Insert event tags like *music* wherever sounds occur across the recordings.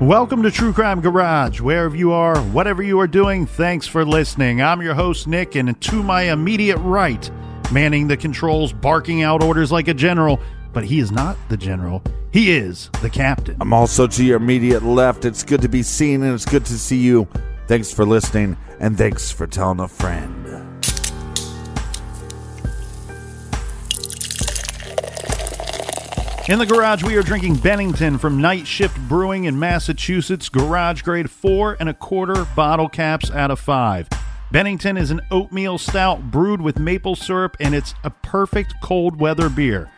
Welcome to True Crime Garage. Wherever you are, whatever you are doing, thanks for listening. I'm your host, Nick, and to my immediate right, manning the controls, barking out orders like a general, but he is not the general. He is the captain. I'm also to your immediate left. It's good to be seen and it's good to see you. Thanks for listening and thanks for telling a friend. In the garage, we are drinking Bennington from Night Shift Brewing in Massachusetts, garage grade four and a quarter bottle caps out of five. Bennington is an oatmeal stout brewed with maple syrup, and it's a perfect cold weather beer.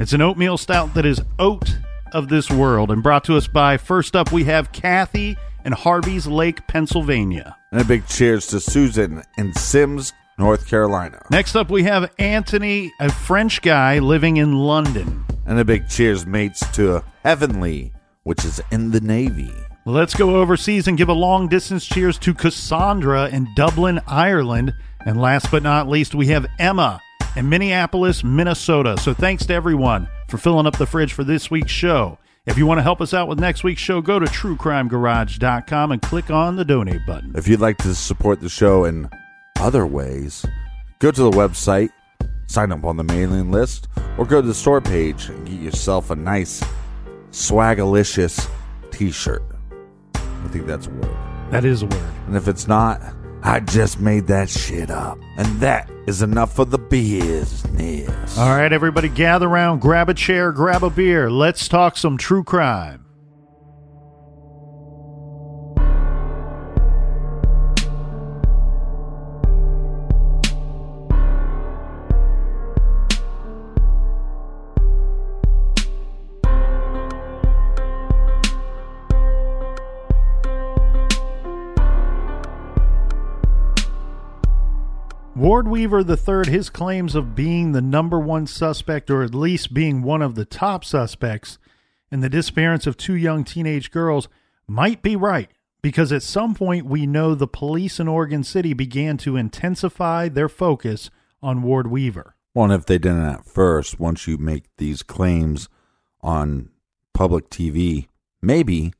It's an oatmeal stout that is oat of this world, and brought to us by first up, we have Kathy in Harvey's Lake, Pennsylvania. And a big cheers to Susan in Sims, North Carolina. Next up, we have Anthony, a French guy living in London. And a big cheers, mates, to Heavenly, which is in the Navy. Let's go overseas and give a long distance cheers to Cassandra in Dublin, Ireland. And last but not least, we have Emma in Minneapolis, Minnesota. So thanks to everyone for filling up the fridge for this week's show. If you want to help us out with next week's show, go to truecrimegarage.com and click on the donate button. If you'd like to support the show in other ways, go to the website, sign up on the mailing list, or go to the store page and get yourself a nice swagalicious t-shirt. I think that's a word. That is a word. And if it's not, I just made that shit up. And that is enough for the business. All right, everybody, gather around, grab a chair, grab a beer. Let's talk some true crime. Ward Weaver III, his claims of being the number one suspect, or at least being one of the top suspects in the disappearance of two young teenage girls, might be right because at some point we know the police in Oregon City began to intensify their focus on Ward Weaver. Well, and if they didn't at first, once you make these claims on public TV, maybe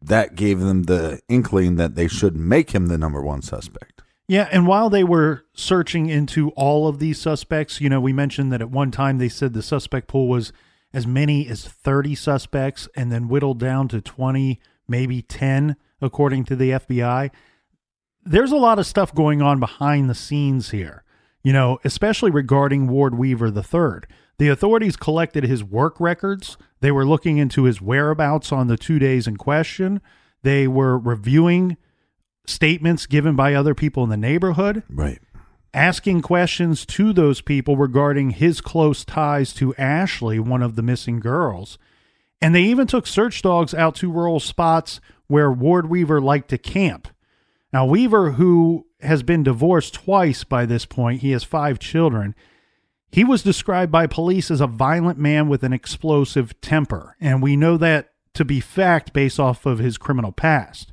that gave them the inkling that they should make him the number one suspect. Yeah, and while they were searching into all of these suspects, you know, we mentioned that at one time they said the suspect pool was as many as 30 suspects and then whittled down to 20, maybe 10, according to the FBI. There's a lot of stuff going on behind the scenes here, you know, especially regarding Ward Weaver III. The authorities collected his work records. They were looking into his whereabouts on the two days in question. They were reviewing statements given by other people in the neighborhood, Right. asking questions to those people regarding his close ties to Ashley, one of the missing girls. And they even took search dogs out to rural spots where Ward Weaver liked to camp. Now, Weaver, who has been divorced twice by this point. He has five children. He was described by police as a violent man with an explosive temper, and we know that to be fact based off of his criminal past.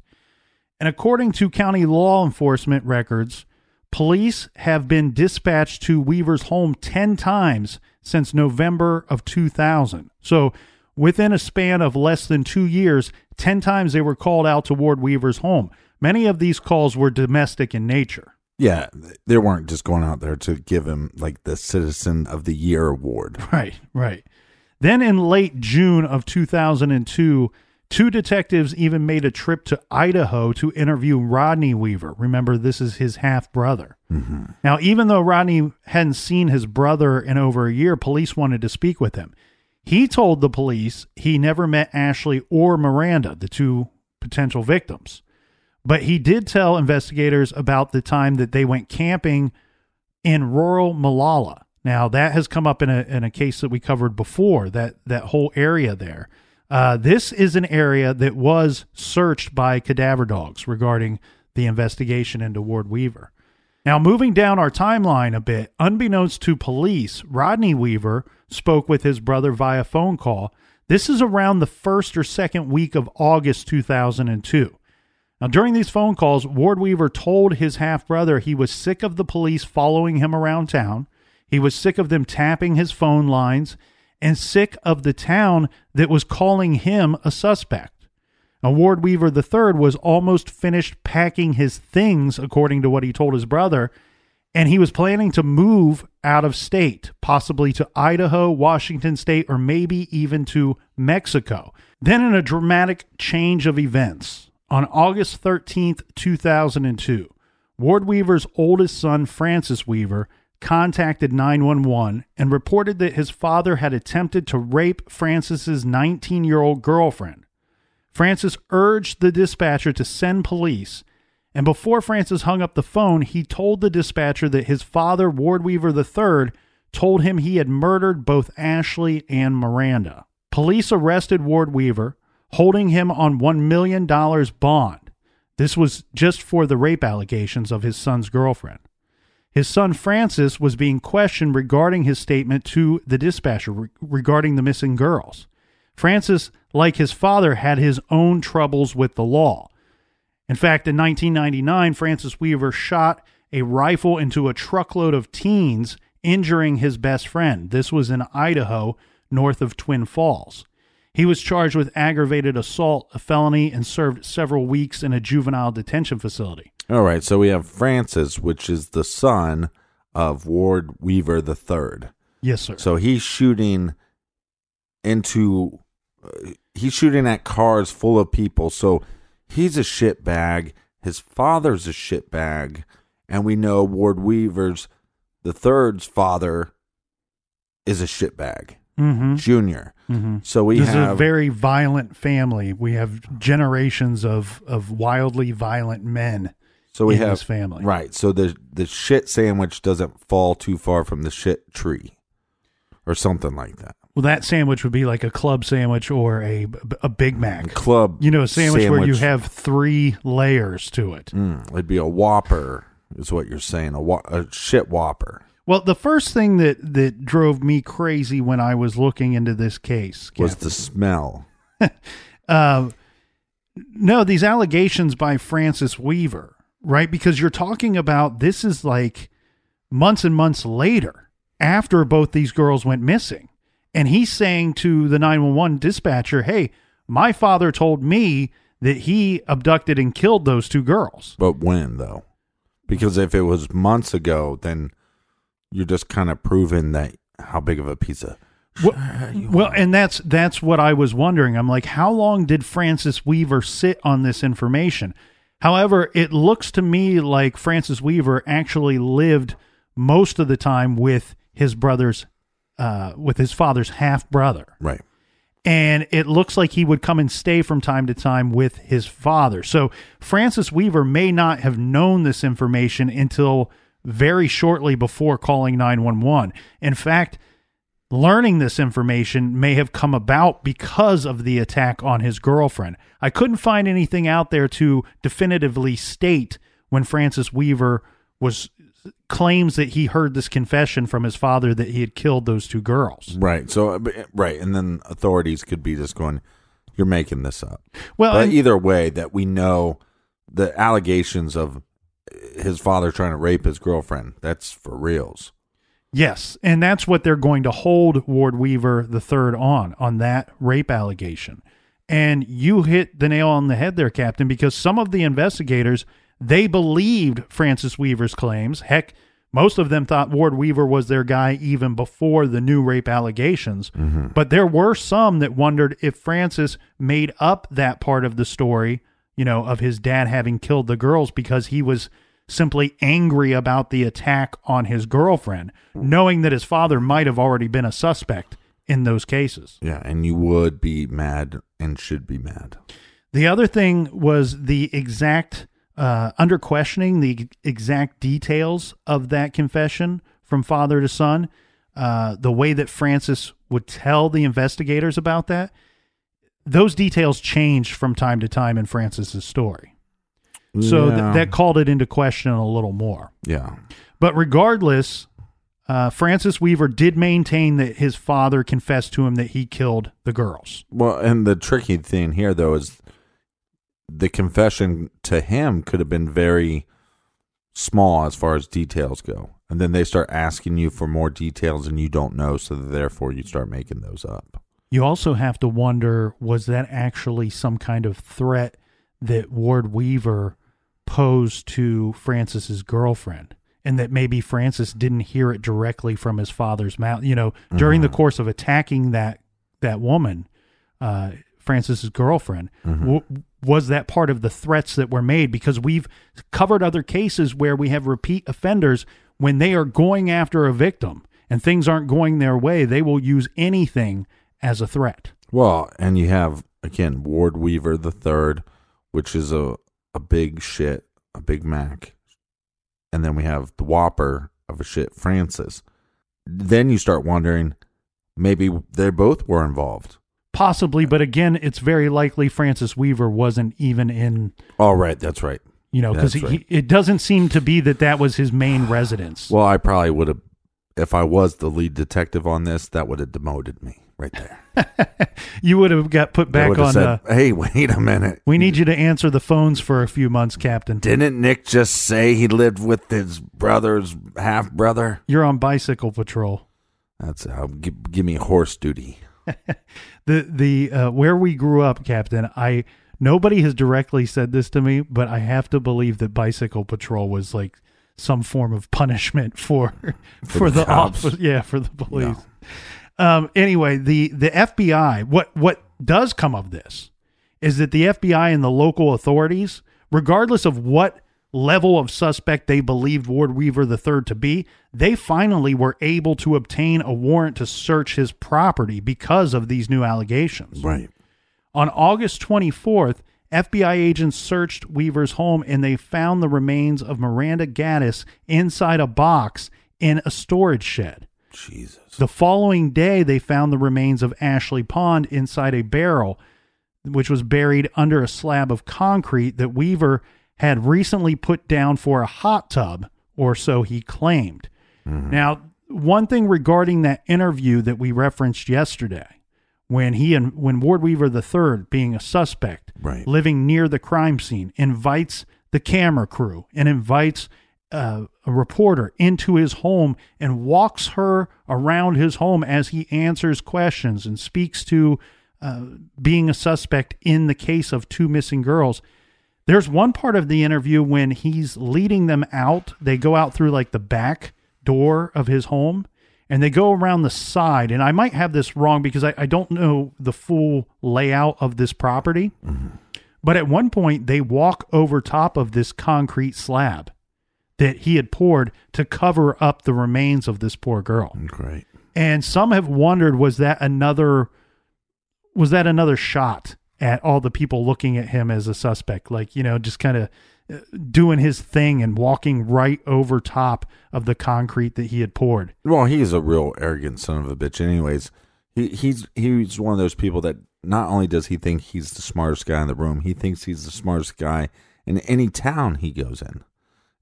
And according to county law enforcement records, police have been dispatched to Weaver's home 10 times since November of 2000. So, within a span of less than two years, 10 times they were called out to Ward Weaver's home. Many of these calls were domestic in nature. Yeah, they weren't just going out there to give him like the Citizen of the Year award. Right, right. Then in late June of 2002, two detectives even made a trip to Idaho to interview Rodney Weaver. Remember, this is his half brother. Mm-hmm. Now, even though Rodney hadn't seen his brother in over a year, police wanted to speak with him. He told the police he never met Ashley or Miranda, the two potential victims. But he did tell investigators about the time that they went camping in rural Molalla. Now that has come up in a in a case that we covered before. That that whole area there. Uh, this is an area that was searched by cadaver dogs regarding the investigation into Ward Weaver. Now, moving down our timeline a bit, unbeknownst to police, Rodney Weaver spoke with his brother via phone call. This is around the first or second week of August 2002. Now, during these phone calls, Ward Weaver told his half brother he was sick of the police following him around town. He was sick of them tapping his phone lines and sick of the town that was calling him a suspect. Now, Ward Weaver III was almost finished packing his things, according to what he told his brother, and he was planning to move out of state, possibly to Idaho, Washington State, or maybe even to Mexico. Then, in a dramatic change of events, on August 13th, 2002, Ward Weaver's oldest son, Francis Weaver, contacted 911 and reported that his father had attempted to rape Francis's 19 year old girlfriend. Francis urged the dispatcher to send police, and before Francis hung up the phone, he told the dispatcher that his father, Ward Weaver III, told him he had murdered both Ashley and Miranda. Police arrested Ward Weaver, holding him on $1 million bond. This was just for the rape allegations of his son's girlfriend. His son Francis was being questioned regarding his statement to the dispatcher re- regarding the missing girls. Francis, like his father, had his own troubles with the law. In fact, in 1999, Francis Weaver shot a rifle into a truckload of teens, injuring his best friend. This was in Idaho, north of Twin Falls. He was charged with aggravated assault, a felony, and served several weeks in a juvenile detention facility. All right, so we have Francis, which is the son of Ward Weaver the Third. Yes, sir. So he's shooting into, uh, he's shooting at cars full of people. So he's a shit bag. His father's a shit bag, and we know Ward Weaver's the third's father is a shit bag, mm-hmm. Junior. So we this is a very violent family. We have generations of, of wildly violent men. So we have family. right. So the the shit sandwich doesn't fall too far from the shit tree, or something like that. Well, that sandwich would be like a club sandwich or a a Big Mac. Club, You know, a sandwich, where you have three layers to it. Mm, it'd be a Whopper, is what you're saying. A, a shit Whopper Well, the first thing that that drove me crazy when I was looking into this case was the smell. *laughs* uh, no, these allegations by Francis Weaver, right? Because you're talking about this is like months and months later after both these girls went missing. And he's saying to the 911 dispatcher, hey, my father told me that he abducted and killed those two girls. But when though? Because if it was months ago, then you're just kind of proving that how big of a piece of Well, well, and that's that's what I was wondering. I'm like, how long did Francis Weaver sit on this information? However, it looks to me like Francis Weaver actually lived most of the time with his brother's, uh, with his father's half brother, right. and it looks like he would come and stay from time to time with his father. So Francis Weaver may not have known this information until very shortly before calling 911. In fact, learning this information may have come about because of the attack on his girlfriend. I couldn't find anything out there to definitively state when Francis Weaver was claims that he heard this confession from his father that he had killed those two girls. Right. So, uh, right. And then authorities could be just going, you're making this up. Well, and- either way, that we know the allegations of his father trying to rape his girlfriend, that's for reals. Yes, and that's what they're going to hold Ward Weaver the third on on that rape allegation. And you hit the nail on the head there, Captain, because some of the investigators they believed Francis Weaver's claims. Heck, most of them thought Ward Weaver was their guy even before the new rape allegations. Mm-hmm. But there were some that wondered if Francis made up that part of the story, you know, of his dad having killed the girls because he was simply angry about the attack on his girlfriend, knowing that his father might have already been a suspect in those cases. Yeah. And you would be mad and should be mad. The other thing was the exact, uh, under questioning, the exact details of that confession from father to son, uh, the way that Francis would tell the investigators about that, those details changed from time to time in Francis's story. So th- that called it into question a little more. yeah. But regardless, uh, Francis Weaver did maintain that his father confessed to him that he killed the girls. Well, and the tricky thing here, though, is the confession to him could have been very small as far as details go. And then they start asking you for more details and you don't know, so therefore you start making those up. You also have to wonder was that actually some kind of threat that Ward Weaver posed to Francis's girlfriend? And that maybe Francis didn't hear it directly from his father's mouth. You know, during the course of attacking that that woman, uh, Francis's girlfriend, w- was that part of the threats that were made? Because we've covered other cases where we have repeat offenders when they are going after a victim and things aren't going their way, they will use anything as a threat. Well, and you have, again, Ward Weaver the third, which is a, a big shit, a Big Mac. And then we have the Whopper of a shit, Francis. Then you start wondering, maybe they both were involved. Possibly, but again, it's very likely Francis Weaver wasn't even in, Oh, right. That's right. you know, because right. it doesn't seem to be that that was his main residence. Well, I probably would have, if I was the lead detective on this, that would have demoted me right there. *laughs* you would have got put back on said, the. hey, wait a minute. We need you to answer the phones for a few months, Captain. Didn't Nick just say he lived with his brother's half brother? You're on bicycle patrol. That's how give, give me horse duty. *laughs* the the uh, where we grew up, Captain. I nobody has directly said this to me, but I have to believe that bicycle patrol was like some form of punishment for *laughs* for, the the, office. Yeah, for the police. Um. Anyway, the the FBI. What what does come of this is that the FBI and the local authorities, regardless of what level of suspect they believed Ward Weaver III to be, they finally were able to obtain a warrant to search his property because of these new allegations. Right. On August 24th, FBI agents searched Weaver's home and they found the remains of Miranda Gaddis inside a box in a storage shed. Jesus. The following day, they found the remains of Ashley Pond inside a barrel, which was buried under a slab of concrete that Weaver had recently put down for a hot tub, or so he claimed. Mm-hmm. Now, one thing regarding that interview that we referenced yesterday, when he and when Ward Weaver III, being a suspect, Right. living near the crime scene, invites the camera crew and invites uh, a reporter into his home and walks her around his home as he answers questions and speaks to uh, being a suspect in the case of two missing girls. There's one part of the interview when he's leading them out. They go out through like the back door of his home and they go around the side. And I might have this wrong because I, I don't know the full layout of this property. But at one point, they walk over top of this concrete slab that he had poured to cover up the remains of this poor girl. Great. And some have wondered was that another was that another shot at all the people looking at him as a suspect like, you know, just kind of uh, doing his thing and walking right over top of the concrete that he had poured. Well, he's a real arrogant son of a bitch. Anyways, he he's he's one of those people that not only does he think he's the smartest guy in the room, he thinks he's the smartest guy in any town he goes in.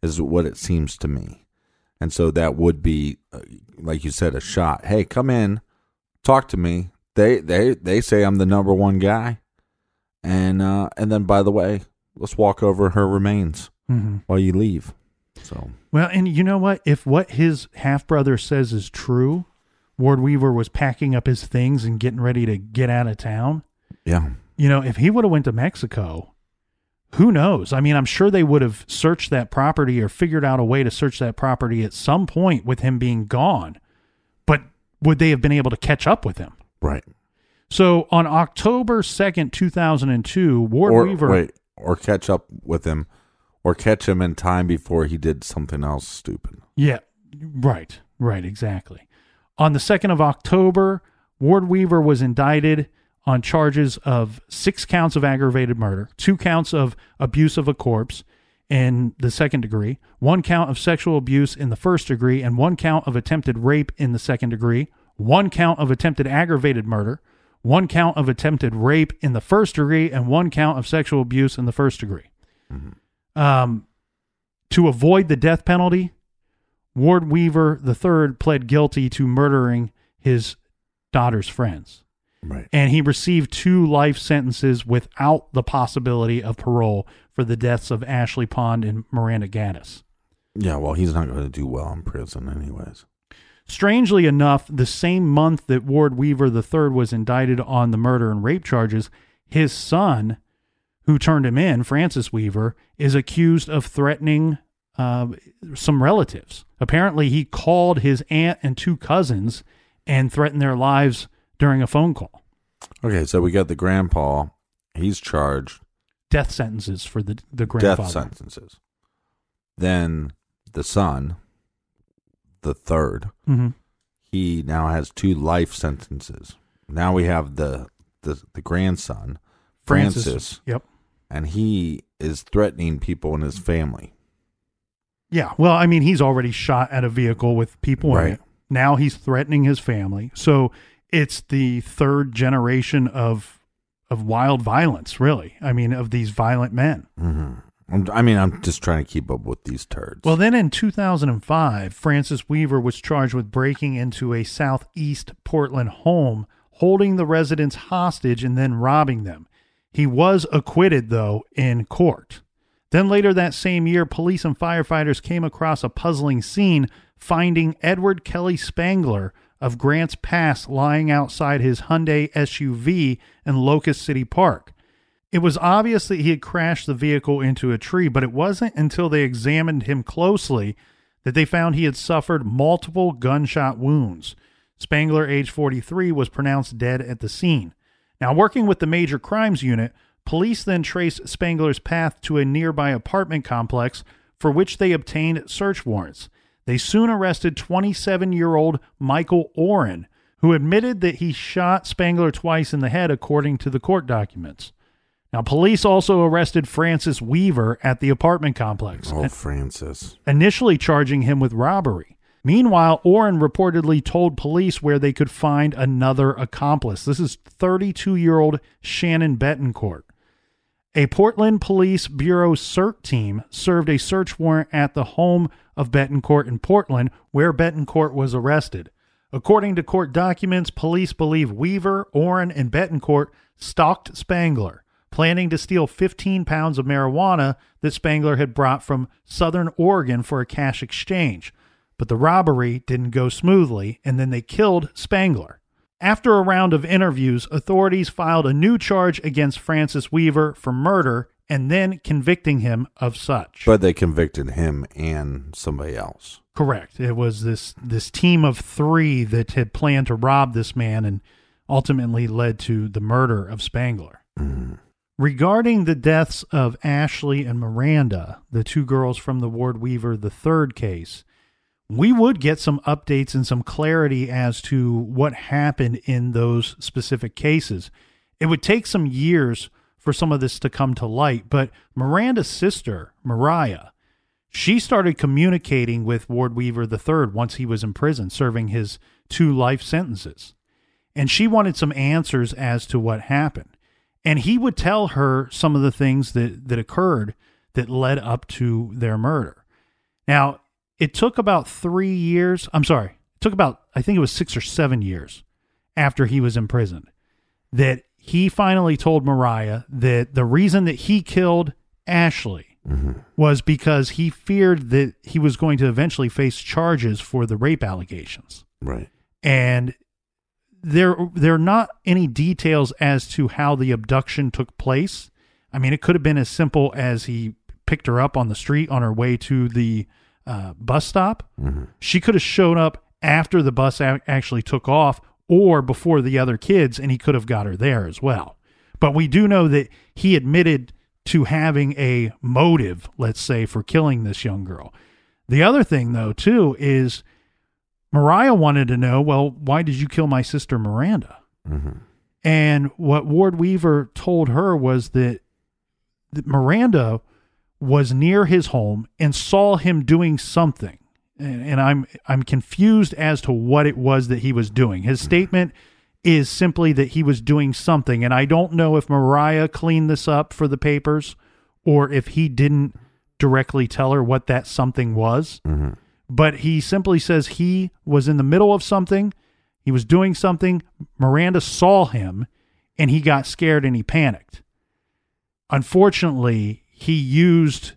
Is what it seems to me. And so that would be, uh, like you said, a shot. Hey, come in, talk to me. They they they say I'm the number one guy, and uh, and then by the way, let's walk over her remains Mm-hmm. while you leave. So Well, and you know what? If what his half brother says is true, Ward Weaver was packing up his things and getting ready to get out of town. yeah, You know, if he would have went to Mexico, who knows? I mean, I'm sure they would have searched that property or figured out a way to search that property at some point with him being gone. But would they have been able to catch up with him? right. So on October 2nd, 2002, Ward or Weaver wait, or catch up with him, or catch him in time before he did something else stupid. Yeah, right, right, exactly. On the 2nd of October, Ward Weaver was indicted on charges of six counts of aggravated murder, two counts of abuse of a corpse in the second degree, one count of sexual abuse in the first degree, and one count of attempted rape in the second degree, one count of attempted aggravated murder, one count of attempted rape in the first degree, and one count of sexual abuse in the first degree. Um, to avoid the death penalty, Ward Weaver III pled guilty to murdering his daughter's friends. Right. And he received two life sentences without the possibility of parole for the deaths of Ashley Pond and Miranda Gaddis. Yeah. Well, he's not going to do well in prison, anyways. Strangely enough, the same month that Ward Weaver III was indicted on the murder and rape charges, his son, who turned him in, Francis Weaver, is accused of threatening uh, some relatives. Apparently, he called his aunt and two cousins and threatened their lives during a phone call. Okay, so we got the grandpa. He's charged Death sentences for the the grandfather. death sentences. Then the son, the third, hmm he now has two life sentences. Now we have the the, the grandson, Francis, Yep. and he is threatening people in his family. Yeah. Well, I mean, he's already shot at a vehicle with people in Right. it. Now he's threatening his family. So it's the third generation of of wild violence, really. I mean, of these violent men. Mm-hmm. I'm, I mean, I'm just trying to keep up with these turds. Well, then in 2005, Francis Weaver was charged with breaking into a southeast Portland home, holding the residents hostage, and then robbing them. He was acquitted, though, in court. Then later that same year, police and firefighters came across a puzzling scene, finding Edward Kelly Spangler of Grants Pass lying outside his Hyundai SUV in Locust City Park. It was obvious that he had crashed the vehicle into a tree, but it wasn't until they examined him closely that they found he had suffered multiple gunshot wounds. Spangler, age 43, was pronounced dead at the scene. Now, working with the Major Crimes Unit, police then traced Spangler's path to a nearby apartment complex for which they obtained search warrants. They soon arrested 27 year old Michael Oren, who admitted that he shot Spangler twice in the head, according to the court documents. Now, police also arrested Francis Weaver at the apartment complex, oh, Francis. initially charging him with robbery. Meanwhile, Oren reportedly told police where they could find another accomplice. This is 32 year old Shannon Betancourt. A Portland Police Bureau SERT team served a search warrant at the home of Betancourt in Portland, where Betancourt was arrested. According to court documents, police believe Weaver, Oren, and Betancourt stalked Spangler, planning to steal 15 pounds of marijuana that Spangler had brought from southern Oregon for a cash exchange. But the robbery didn't go smoothly, and then they killed Spangler. After a round of interviews, authorities filed a new charge against Francis Weaver for murder and then convicting him of such. But they convicted him and somebody else. Correct. It was this this team of three that had planned to rob this man and ultimately led to the murder of Spangler. Mm-hmm. Regarding the deaths of Ashley and Miranda, the two girls from the Ward Weaver the third case, we would get some updates and some clarity as to what happened in those specific cases. It would take some years for some of this to come to light, but Miranda's sister, Mariah, she started communicating with Ward Weaver III once he was in prison, serving his two life sentences. And she wanted some answers as to what happened. And he would tell her some of the things that, that occurred that led up to their murder. Now, it took about three years. I'm sorry, it took about, I think it was six or seven years after he was imprisoned that he finally told Mariah that the reason that he killed Ashley mm-hmm. was because he feared that he was going to eventually face charges for the rape allegations. Right. And there there are not any details as to how the abduction took place. I mean, it could have been as simple as he picked her up on the street on her way to the uh, bus stop. She could have shown up after the bus a- actually took off or before the other kids, and he could have got her there as well. But we do know that he admitted to having a motive, let's say, for killing this young girl. The other thing, though, too, is Mariah wanted to know, well, why did you kill my sister Miranda? And what Ward Weaver told her was that, that Miranda was near his home and saw him doing something. And, and I'm I'm confused as to what it was that he was doing. His statement is simply that he was doing something, and I don't know if Mariah cleaned this up for the papers or if he didn't directly tell her what that something was mm-hmm. but he simply says he was in the middle of something. He was doing something. Miranda saw him and he got scared and he panicked. Unfortunately, he used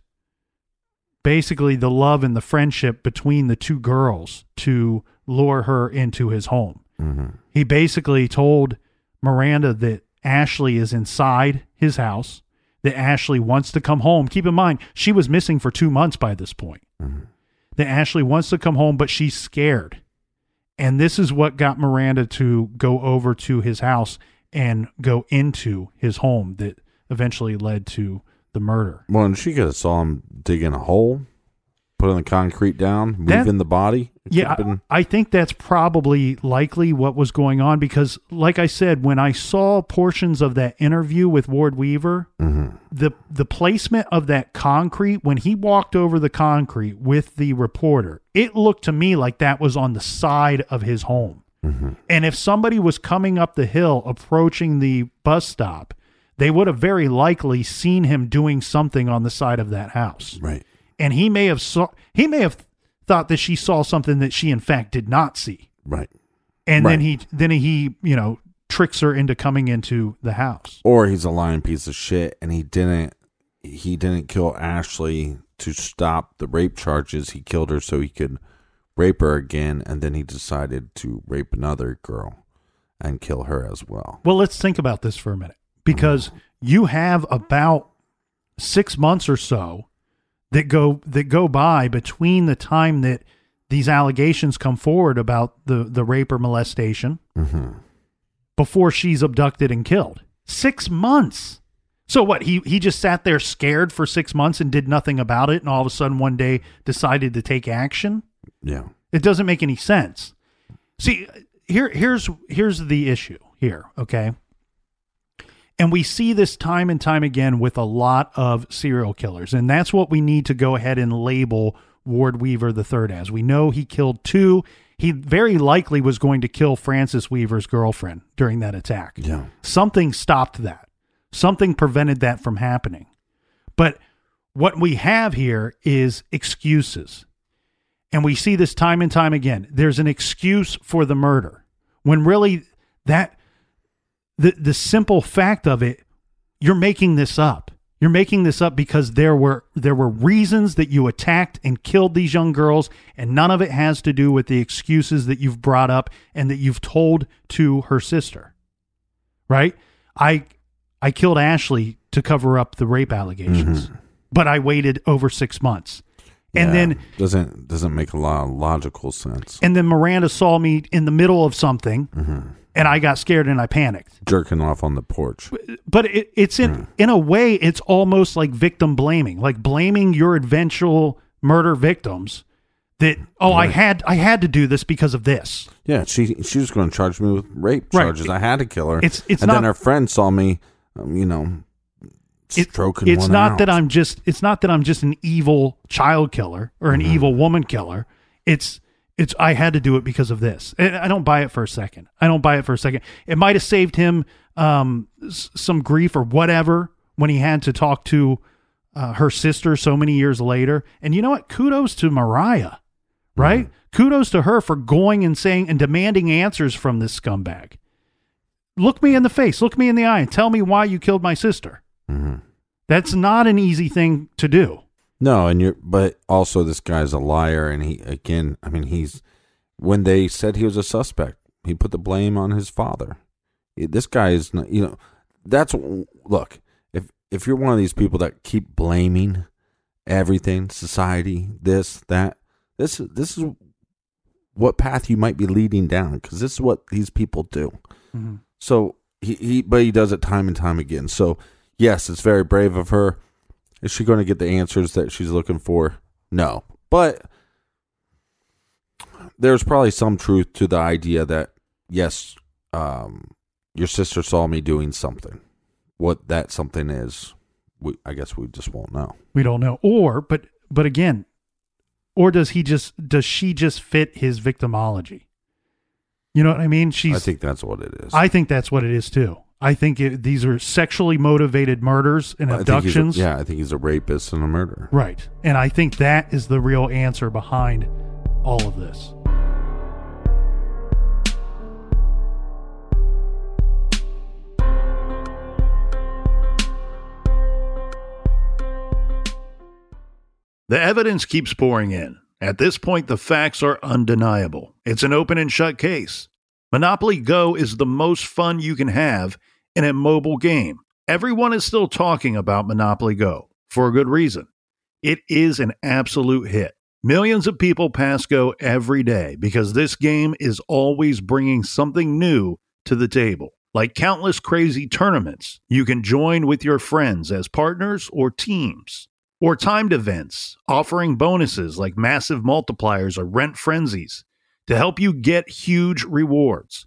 basically the love and the friendship between the two girls to lure her into his home. Mm-hmm. He basically told Miranda that Ashley is inside his house, that Ashley wants to come home. Keep in mind, she was missing for two months by this point mm-hmm. that Ashley wants to come home, but she's scared. And this is what got Miranda to go over to his house and go into his home that eventually led to the murder. Well, and she could have saw him digging a hole, putting the concrete down, That- moving the body. It Yeah, been- I, I think that's probably likely what was going on because, like I said, when I saw portions of that interview with Ward Weaver, mm-hmm. the the placement of that concrete when he walked over the concrete with the reporter, it looked to me like that was on the side of his home. Mm-hmm. And if somebody was coming up the hill approaching the bus stop, they would have very likely seen him doing something on the side of that house right. and he may have saw he may have thought that she saw something that she in fact did not see Right. and then he then he you know tricks her into coming into the house Or he's a lying piece of shit, and he didn't. He didn't kill Ashley to stop the rape charges. He killed her so he could rape her again, and then he decided to rape another girl and kill her as well. well let's think about this for a minute because you have about 6 months or so that go that go by between the time that these allegations come forward about the the rape or molestation mm-hmm. before she's abducted and killed. Six months. So what? He he just sat there scared for six months and did nothing about it, and all of a sudden one day decided to take action. Yeah. It doesn't make any sense. See, here here's here's the issue here, okay? And we see this time and time again with a lot of serial killers, and that's what we need to go ahead and label Ward Weaver the third as. We know he killed two. He very likely was going to kill Francis Weaver's girlfriend during that attack. Yeah. Something stopped that. Something prevented that from happening. But what we have here is excuses. And we see this time and time again. There's an excuse for the murder when really that the the simple fact of it you're making this up. You're making this up because there were there were reasons that you attacked and killed these young girls and none of it has to do with the excuses that you've brought up and that you've told to her sister. Right? I I killed Ashley to cover up the rape allegations. Mm-hmm. But I waited over 6 months. And Yeah. then doesn't doesn't make a lot of logical sense. and then Miranda saw me in the middle of something mm-hmm. And I got scared and I panicked. Jerking off on the porch. But it, it's in in a way it's almost like victim blaming, like blaming your eventual murder victims that oh I had I had to do this because of this. Yeah, she she was going to charge me with rape Right. charges. I had to kill her. It's- it's and then her friend saw me, um, you know, It- it's not out. that I'm just it's not that I'm just an evil child killer or an evil woman killer. It's it's I had to do it because of this. I don't buy it for a second. I don't buy it for a second. It might have saved him um s- some grief or whatever when he had to talk to uh, her sister so many years later. And you know what? Kudos to Mariah, right? Kudos to her for going and saying and demanding answers from this scumbag. Look me in the face, look me in the eye, and tell me why you killed my sister. Mm-hmm. That's not an easy thing to do. No, and you're, but also this guy's a liar, and he again. I mean, he's when they said he was a suspect, he put the blame on his father. This guy is, not, you know, that's look. If if you're one of these people that keep blaming everything, society, this, that, this, this is what path you might be leading down because this is what these people do. Mm-hmm. So he, he, but he does it time and time again. So yes, it's very brave of her. Is she going to get the answers that she's looking for? No. But there's probably some truth to the idea that, yes, um, your sister saw me doing something. What that something is, we, I guess we just won't know. We don't know. Or, but, but again, or does he just, does she just fit his victimology? You know what I mean? She's. I think that's what it is. I think that's what it is too. I think it, these are sexually motivated murders and I think he's a- abductions. yeah, I think he's a rapist and a murderer. Right. And I think that is the real answer behind all of this. The evidence keeps pouring in. At this point, the facts are undeniable. It's an open and shut case. Monopoly Go is the most fun you can have in a mobile game. Everyone is still talking about Monopoly Go for a good reason. It is an absolute hit. Millions of people pass Go every day because this game is always bringing something new to the table. Like countless crazy tournaments, you can join with your friends as partners or teams or timed events offering bonuses like massive multipliers or rent frenzies to help you get huge rewards.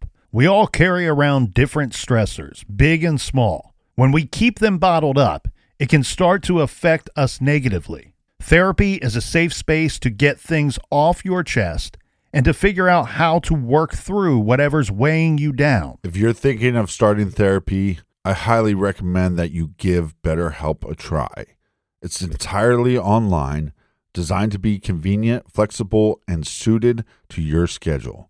We all carry around different stressors, big and small. When we keep them bottled up, it can start to affect us negatively. Therapy is a safe space to get things off your chest and to figure out how to work through whatever's weighing you down. If you're thinking of starting therapy, I highly recommend that you give BetterHelp a try. It's entirely online, designed to be convenient, flexible, and suited to your schedule.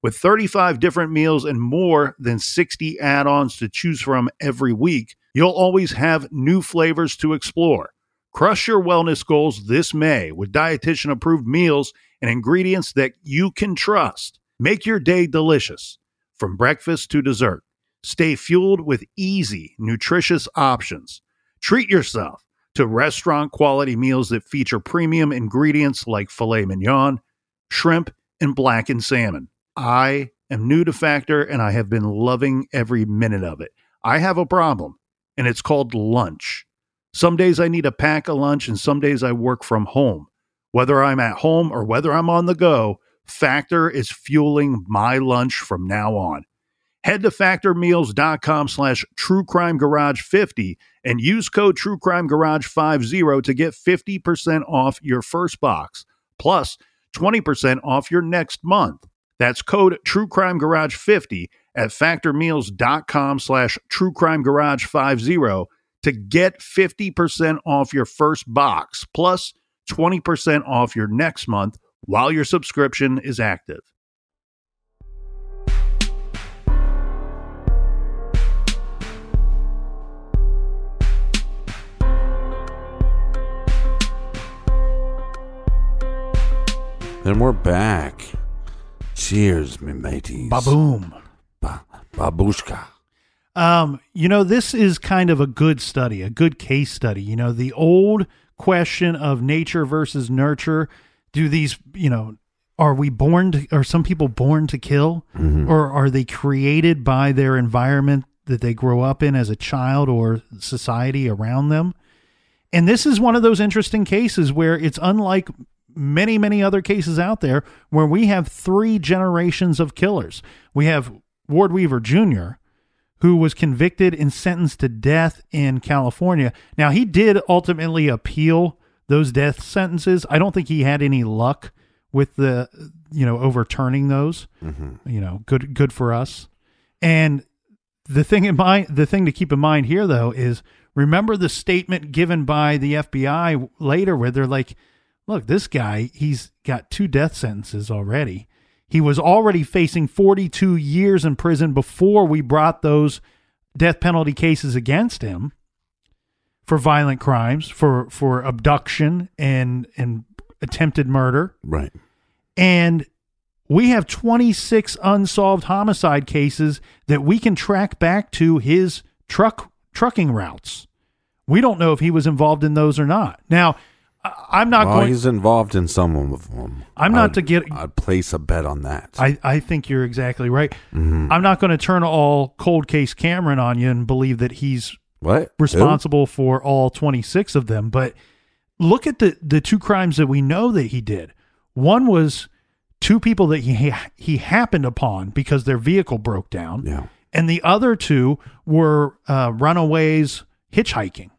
With 35 different meals and more than 60 add ons to choose from every week, you'll always have new flavors to explore. Crush your wellness goals this May with dietitian approved meals and ingredients that you can trust. Make your day delicious from breakfast to dessert. Stay fueled with easy, nutritious options. Treat yourself to restaurant quality meals that feature premium ingredients like filet mignon, shrimp, and blackened salmon. I am new to Factor and I have been loving every minute of it. I have a problem, and it's called lunch. Some days I need to pack a lunch, and some days I work from home. Whether I'm at home or whether I'm on the go, Factor is fueling my lunch from now on. Head to factormeals.com slash truecrimegarage50 and use code truecrimegarage50 to get 50% off your first box, plus 20% off your next month. That's code truecrimegarage50 at factormeals.com slash truecrimegarage50 to get 50% off your first box, plus 20% off your next month while your subscription is active. And we're back. Cheers, me mateys. Baboom. Ba- babushka. Um, you know, this is kind of a good study, a good case study. You know, the old question of nature versus nurture. Do these, you know, are we born to, are some people born to kill? Or are they created by their environment that they grow up in as a child or society around them? And this is one of those interesting cases where it's unlike many, many other cases out there where we have three generations of killers. We have Ward Weaver Jr., who was convicted and sentenced to death in California. Now, he did ultimately appeal those death sentences. I don't think he had any luck with the, you know, overturning those. Mm-hmm. You know, good, good for us. And the thing in mind, the thing to keep in mind here, though, is remember the statement given by the FBI later, where they're like, "Look, this guy, he's got two death sentences already. He was already facing 42 years in prison before we brought those death penalty cases against him for violent crimes, for for abduction and and attempted murder." Right. And we have 26 unsolved homicide cases that we can track back to his truck trucking routes. We don't know if he was involved in those or not. Now, I- I'm not well, going. he's involved in some of them. I'm not I'd- to get- I'd place a bet on that. I, I think you're exactly right. Mm-hmm. I'm not going to turn all cold case Cameron on you and believe that he's what? responsible for all 26 of them. But look at the the two crimes that we know that he did. One was two people that he he happened upon because their vehicle broke down, Yeah. and the other two were uh, runaways hitchhiking.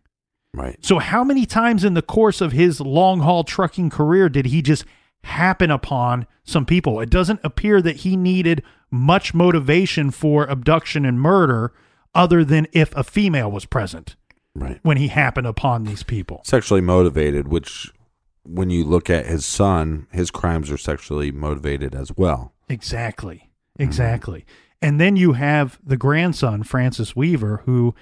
Right. So how many times in the course of his long haul trucking career did he just happen upon some people? It doesn't appear that he needed much motivation for abduction and murder other than if a female was present Right. when he happened upon these people. Sexually motivated, which when you look at his son, his crimes are sexually motivated as well. Exactly. Mm-hmm. Exactly. And then you have the grandson, Francis Weaver, who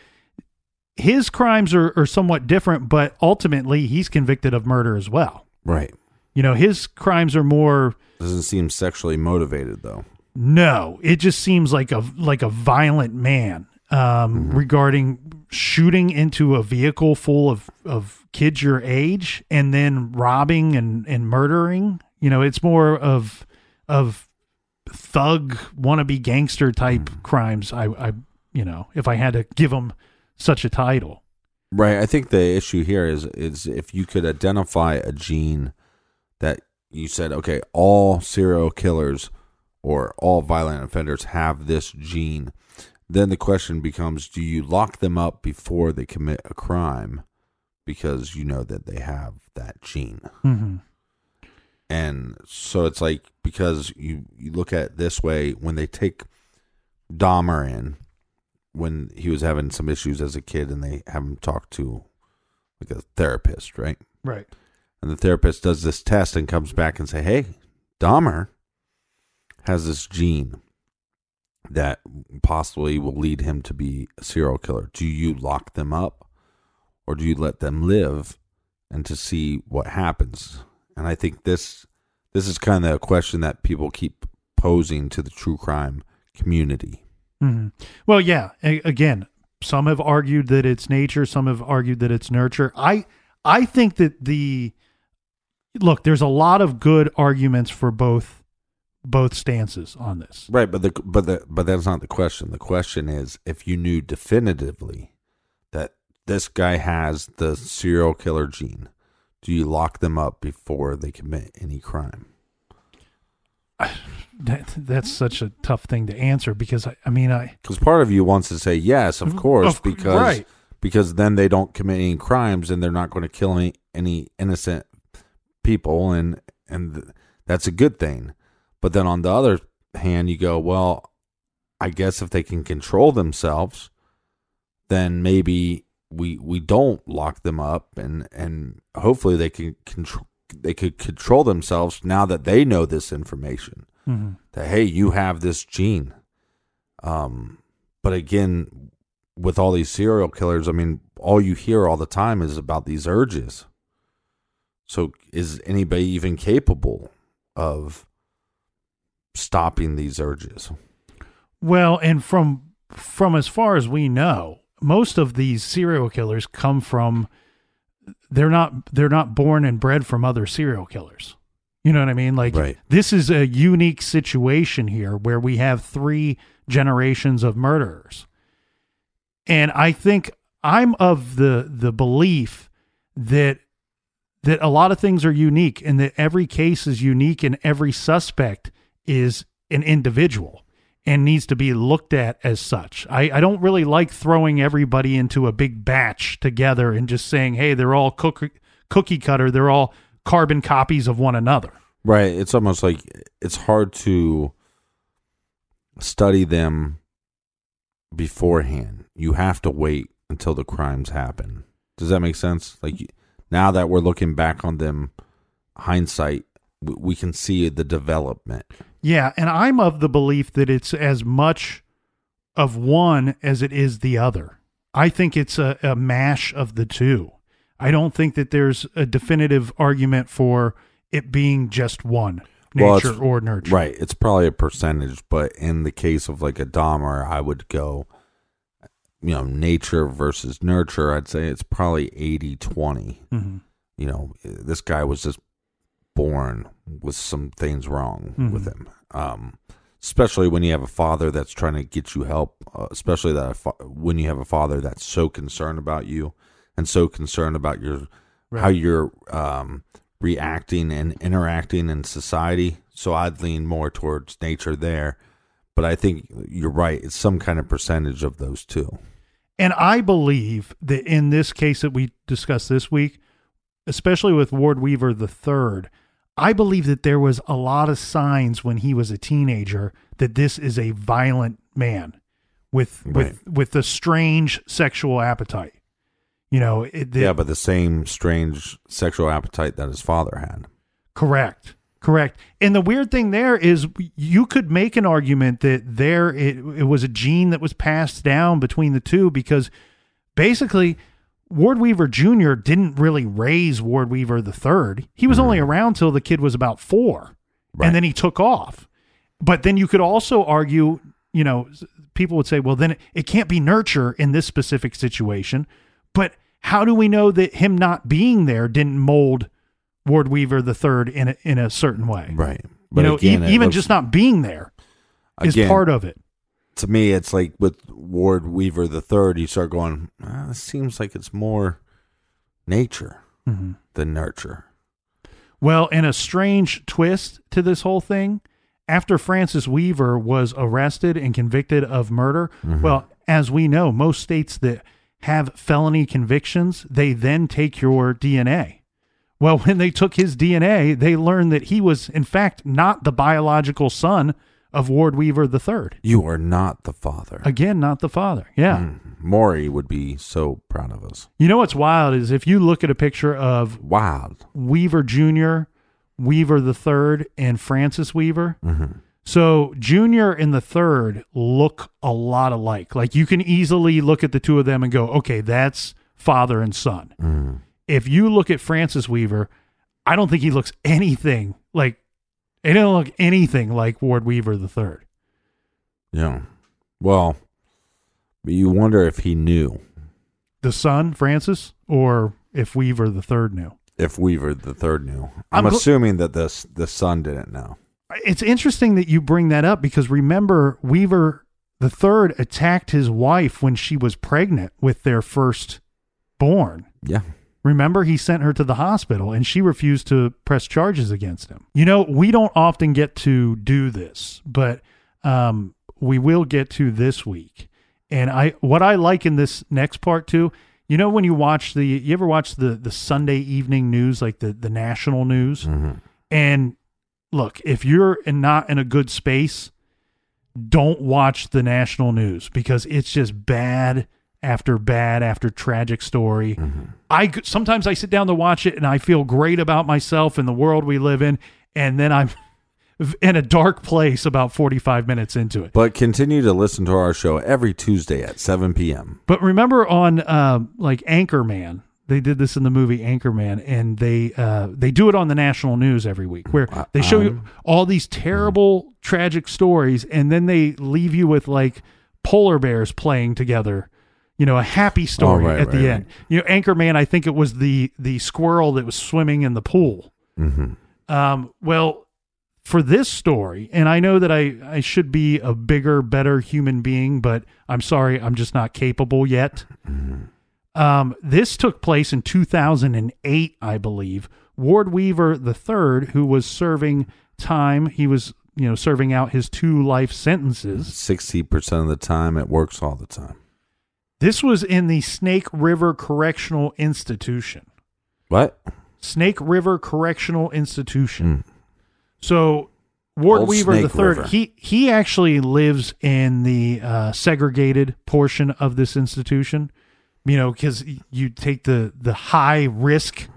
his crimes are, are somewhat different, but ultimately he's convicted of murder as well. Right. You know, his crimes are more Doesn't seem sexually motivated though. no, it just seems like a like a violent man. um, regarding shooting into a vehicle full of, of kids your age and then robbing and, and murdering. You know, it's more of of thug wannabe gangster type crimes. I, I, you know, if I had to give them such a title. Right. I think the issue here is is if you could identify a gene that you said, okay, all serial killers or all violent offenders have this gene, then the question becomes do you lock them up before they commit a crime because you know that they have that gene? Mm-hmm. And so it's like because you you look at it this way when they take Dahmer in when he was having some issues as a kid and they have him talk to like a therapist, right? Right. And the therapist does this test and comes back and say, "Hey, Dahmer has this gene that possibly will lead him to be a serial killer. Do you lock them up or do you let them live and to see what happens?" And I think this this is kind of a question that people keep posing to the true crime community. Hmm Well, yeah. A- again, some have argued that it's nature. Some have argued that it's nurture. I I think that the look. There's a lot of good arguments for both both stances on this. Right, but the but the but that's not the question. The question is if you knew definitively that this guy has the serial killer gene, do you lock them up before they commit any crime? That, that's such a tough thing to answer because I, I mean I Because part of you wants to say yes, of mm, course, Of- because right. because then they don't commit any crimes and they're not going to kill any, any innocent people, and and th- that's a good thing. But then on the other hand, you go, well, I guess if they can control themselves, then maybe we we don't lock them up, and and hopefully they can control they could control themselves now that they know this information. Mhm. that hey you have this gene. Um but again with all these serial killers i mean all you hear all the time is about these urges. So is anybody even capable of stopping these urges? Well, and from from as far as we know, most of these serial killers come from they're not they're not born and bred from other serial killers. You know what I mean? Like Right. this is a unique situation here where we have three generations of murderers. And I think I'm of the the belief that that a lot of things are unique and that every case is unique and every suspect is an individual and needs to be looked at as such. I, I don't really like throwing everybody into a big batch together and just saying, hey, they're all cookie, cookie cutter, they're all carbon copies of one another. right. It's almost like it's hard to study them beforehand. You have to wait until the crimes happen. Does that make sense? Like now that we're looking back on them hindsight we can see the development Yeah, and I'm of the belief that it's as much of one as it is the other. I think it's a, a mash of the two. I don't think that there's a definitive argument for it being just one nature it's- or nurture. right it's probably a percentage but in the case of like a dahmer i would go you know nature versus nurture i'd say it's probably 80 20 Mhm. you know this guy was just born with some things wrong with Mhm. him um especially when you have a father that's trying to get you help uh, especially that fa- when you have a father that's so concerned about you and so concerned about your how you're um reacting and interacting in society. So i'd lean more towards nature there. But i think you're right. It's some kind of percentage of those two. And I believe that in this case that we discussed this week, especially with Ward Weaver the third, I believe that there was a lot of signs when he was a teenager that this is a violent man with with with a strange sexual appetite. You know, it, the, yeah but the same strange sexual appetite that his father had Correct. Correct. And the weird thing there is you could make an argument that there it, it was a gene that was passed down between the two because basically Ward Weaver Jr. didn't really raise Ward Weaver the third. He was only hmm. around till the kid was about four. Right. And then he took off. But then you could also argue, you know, people would say, well, then it, it can't be nurture in this specific situation. But how do we know that him not being there didn't mold Ward Weaver the third in a, in a certain way? Right. you know, again, e- even looks- just not being there is again, part of it. To me, it's like with Ward Weaver the third, you start going, ah, this seems like it's more nature Mm-hmm. than nurture. Well, in a strange twist to this whole thing, after Francis Weaver was arrested and convicted of murder, well, as we know, most states that have felony convictions, they then take your DNA. Well, *laughs* when they took his DNA, they learned that he was, in fact, not the biological son of Ward Weaver III. You are not the father. Again, not the father. Yeah. Mm. Maury would be so proud of us. You know what's wild is if you look at a picture of Wild. Weaver Jr., Weaver the third, and Francis Weaver. So Junior and the third look a lot alike. Like you can easily look at the two of them and go, okay, that's father and son. If you look at Francis Weaver, I don't think he looks anything like. He doesn't look anything like Ward Weaver the third. Yeah. Well, you wonder if he knew The son, Francis, or if Weaver the third knew. if Weaver the third knew. I'm, I'm gl- assuming that this the son didn't know. It's interesting that you bring that up because remember Weaver the third attacked his wife when she was pregnant with their first born. Yeah. Remember he sent her to the hospital and she refused to press charges against him. You know, we don't often get to do this, but um we will get to this week. And I what I like in this next part too, you know when you watch the you ever watch the the Sunday evening news like the the national news? And look, if you're in not in a good space, don't watch the national news because it's just bad after bad after tragic story. I sometimes I sit down to watch it and I feel great about myself and the world we live in, and then I'm *laughs* in a dark place about 45 minutes into it. But continue to listen to our show every Tuesday at 7 p.m. But remember on uh, like Anchorman, they did this in the movie Anchorman, and they uh, they do it on the national news every week, where they show you all these terrible, tragic stories, and then they leave you with like polar bears playing together. You know, a happy story Oh, right, at the right, end. You know, Anchorman, I think it was the the squirrel that was swimming in the pool. Um, well, for this story, and I know that I, I should be a bigger, better human being, but I'm sorry, I'm just not capable yet. Um, this took place in 2008, I believe. Ward Weaver III, who was serving time, he was you know serving out his two life sentences. 60% of the time, it works all the time. This was in the Snake River Correctional Institution. What? Snake River Correctional Institution. So Ward Old Weaver the third, River. he he actually lives in the uh, segregated portion of this institution. You know, because you take the the high risk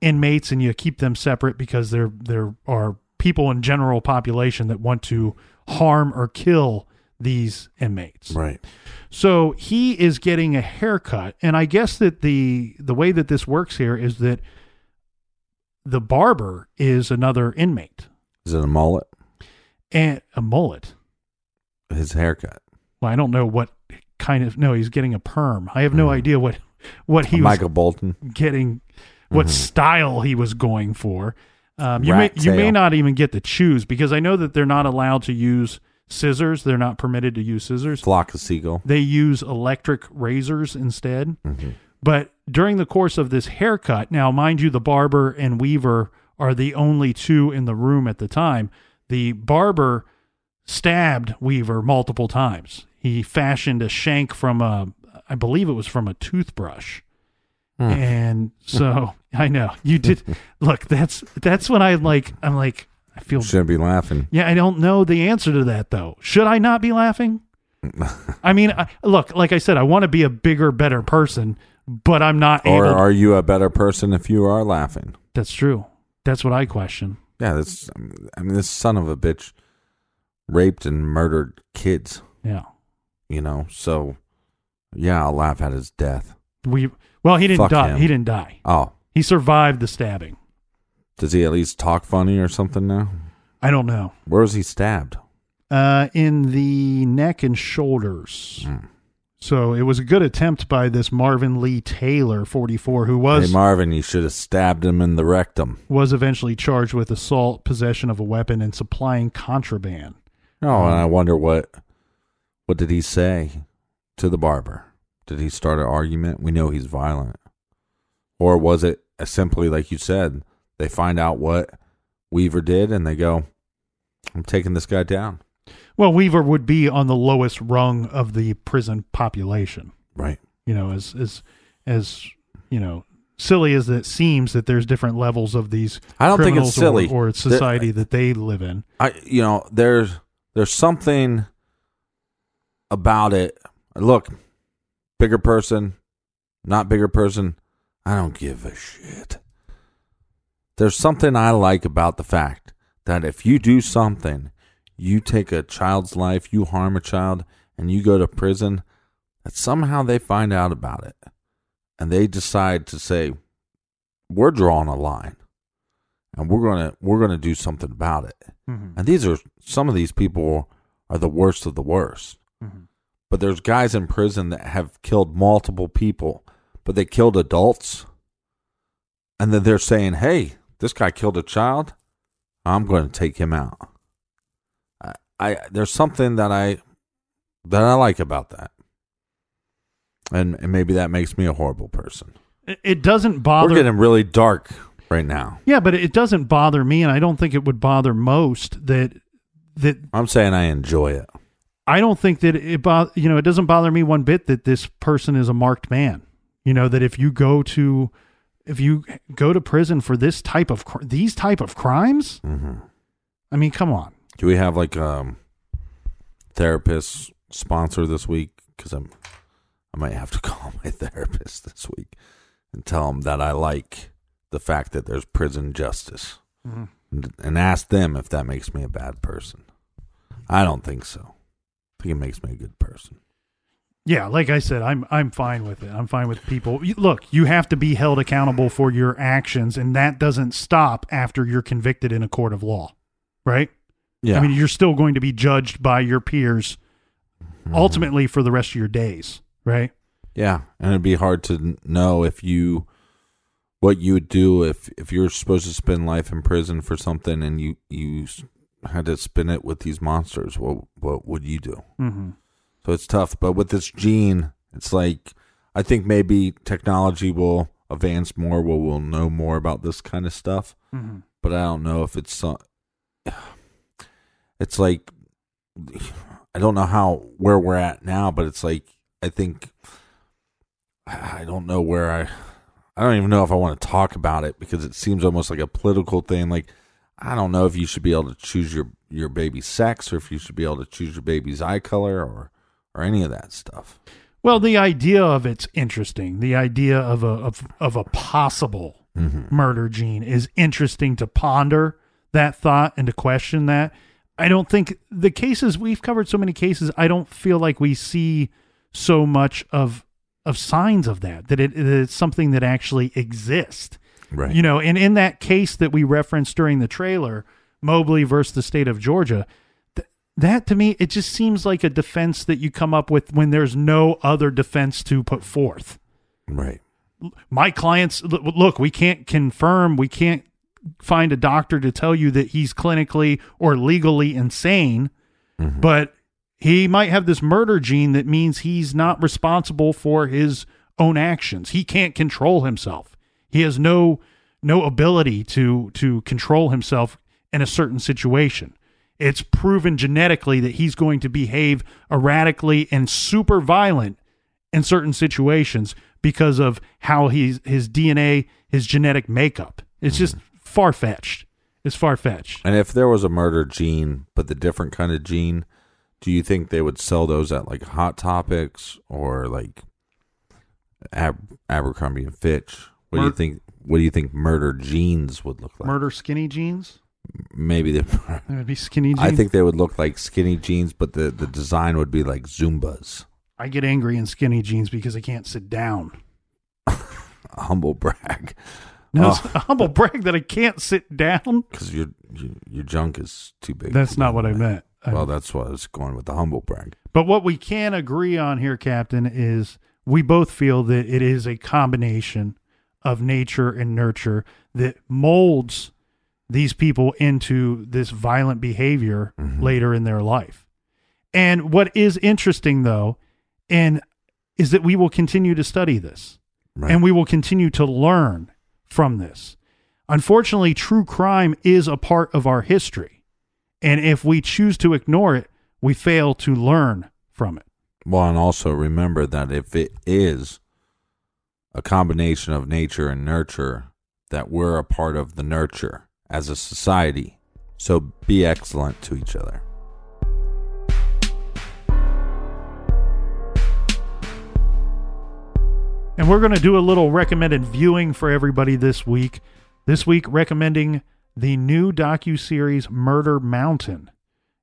inmates and you keep them separate because there there are people in general population that want to harm or kill these inmates. Right. So he is getting a haircut, and I guess that the the way that this works here is that the barber is another inmate Is it a mullet? and a mullet. His haircut. Well, I don't know what kind of no, he's getting a perm. I have no idea what what he was Michael Bolton. getting, what style he was going for. Um, you may Rat you may not even get to choose because I know that they're not allowed to use scissors. They're not permitted to use scissors. Flock of seagull. they use electric razors instead. Mm-hmm. But during the course of this haircut, now mind you, the barber and weaver are the only two in the room at the time. The barber stabbed Weaver multiple times. He fashioned a shank from a, I believe it was from a toothbrush. Hmm. And so *laughs* I know you did. *laughs* Look, that's that's when I like. I'm like, I feel Shouldn't be laughing. yeah, I don't know the answer to that though. Should I not be laughing? *laughs* I mean, I, look, like I said, I want to be a bigger, better person, but I'm not Or able. are you a better person if you are laughing? That's true. That's what I question. Yeah, that's. I mean, this son of a bitch raped and murdered kids. Yeah, You know, so yeah, I'll laugh at his death. we. Well, he didn't Fuck die. him. He didn't die. Oh, He survived the stabbing. Does he at least talk funny or something now? I don't know. Where was he stabbed? uh, in the neck and shoulders. Hmm. So it was a good attempt by this Marvin Lee Taylor, 44, who was hey, Marvin, you should have stabbed him in the rectum. was eventually charged with assault, possession of a weapon, and supplying contraband. Oh, and I wonder what what did he say to the barber? Did he start an argument? We know he's violent, or was it simply like you said? They find out what Weaver did, and they go, "I'm taking this guy down." Well, Weaver would be on the lowest rung of the prison population. Right. You know, as as as you know, silly as it seems that there's different levels of these. I don't think it's criminals or- silly. or, society that they live in. I you know there's there's something about it. Look, bigger person, not bigger person. I don't give a shit. There's something I like about the fact that if you do something, you take a child's life, you harm a child, and you go to prison, that somehow they find out about it and they decide to say, "We're drawing a line, and we're gonna we're gonna do something about it." Mm-hmm. And these are some of these people are the worst of the worst. Mm-hmm. But there's guys in prison that have killed multiple people, but they killed adults. And then they're saying, "Hey, this guy killed a child. I'm going to take him out." I, I there's something that I that I like about that. And, and maybe that makes me a horrible person. It, doesn't bother. We're getting really dark right now. yeah, but it doesn't bother me, and I don't think it would bother most that that I'm saying I enjoy it. I don't think that it bo- you know it doesn't bother me one bit that this person is a marked man. You know that if you go to if you go to prison for this type of cr- these type of crimes, hmm I mean, come on. Do we have like um therapist sponsor this week? Because I'm I might have to *laughs* call my therapist this week and tell him that I like the fact that there's prison justice and, and ask them if that makes me a bad person. I don't think so. I think it makes me a good person. Yeah, like I said, I'm I'm fine with it. I'm fine with people. Look, you have to be held accountable for your actions, and that doesn't stop after you're convicted in a court of law, right? Yeah. I mean, you're still going to be judged by your peers Mm-hmm. ultimately for the rest of your days, right? Yeah, and it'd be hard to know if you what you would do if if you're supposed to spend life in prison for something and you you had to spend it with these monsters. What what would you do? Mm-hmm. So it's tough. But with this gene, it's like I think maybe technology will advance more. Where we'll know more about this kind of stuff. Mm-hmm. But I don't know if it's some. *sighs* It's like I don't know how where we're at now, but it's like I think *sighs* I don't know where I I don't even know if I want to talk about it because it seems almost like a political thing. Like I don't know if you should be able to choose your your baby's sex or if you should be able to choose your baby's eye color or or any of that stuff. Well, the idea of it's interesting. The idea of a of, of a possible Mm-hmm. murder gene is interesting to ponder that thought and to question that. I don't think the cases we've covered so many cases. I don't feel like we see so much of of signs of that that it, it's something that actually exists. Right. You know, and in that case that we referenced during the trailer, Mobley versus the state of Georgia, that to me, it just seems like a defense that you come up with when there's no other defense to put forth. Right. My clients, look, we can't confirm, we can't find a doctor to tell you that he's clinically or legally insane, mm-hmm. but he might have this murder gene that means he's not responsible for his own actions. He can't control himself. He has no no ability to to control himself in a certain situation. It's proven genetically that he's going to behave erratically and super violent in certain situations because of how he's his DNA, his genetic makeup. It's just far fetched. It's far fetched. And if there was a murder gene, but the different kind of gene, do you think they would sell those at like Hot Topics or like Ab- Abercrombie and Fitch? What do you think? What do you think murder genes would look like? Murder skinny jeans. Maybe *laughs* they. Would be skinny jeans. I think they would look like skinny jeans, but the the design would be like Zubaz. I get angry in skinny jeans because I can't sit down. *laughs* Humble brag, No, Oh. it's a humble brag that I can't sit down. because your, your your junk is too big. That's not what I meant. Well, that's what I was going with the humble brag. But what we can agree on here, Captain, is we both feel that it is a combination of nature and nurture that molds these people into this violent behavior mm-hmm. later in their life. And what is interesting though, and is that we will continue to study this Right. and we will continue to learn from this. Unfortunately, true crime is a part of our history. And if we choose to ignore it, we fail to learn from it. Well, and also remember that if it is a combination of nature and nurture, that we're a part of the nurture as a society. So be excellent to each other. And we're going to do a little recommended viewing for everybody this week. This week, recommending the new docu series Murder Mountain.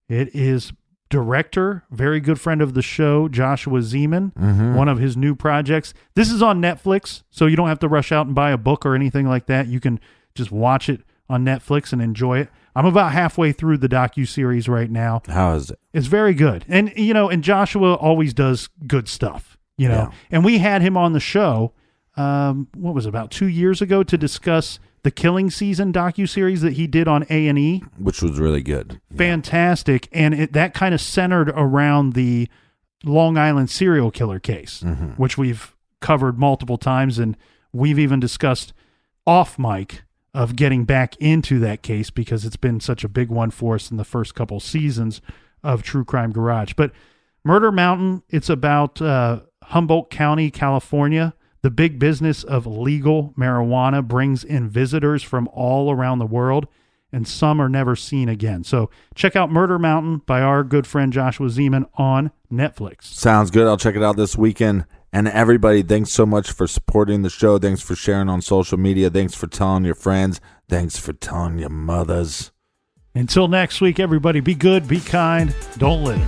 It is director, very good friend of the show, Joshua Zeman, mm-hmm. one of his new projects. This is on Netflix, so you don't have to rush out and buy a book or anything like that. You can just watch it on Netflix and enjoy it. I'm about halfway through the docu series right now. How is it? It's very good. And you know, and Joshua always does good stuff, you know. Yeah. And we had him on the show um what was it, about 2 years ago to discuss the Killing Season docu series that he did on A&E. Which was really good. Fantastic and it that kind of centered around the Long Island serial killer case, which we've covered multiple times and we've even discussed off mic of getting back into that case because it's been such a big one for us in the first couple seasons of True Crime Garage. But Murder Mountain, it's about uh, Humboldt County, California. The big business of legal marijuana brings in visitors from all around the world, and some are never seen again. So check out Murder Mountain by our good friend Joshua Zeman on Netflix. Sounds good. I'll check it out this weekend. And everybody, thanks so much for supporting the show. Thanks for sharing on social media. Thanks for telling your friends. Thanks for telling your mothers. Until next week, everybody, be good, be kind, don't litter.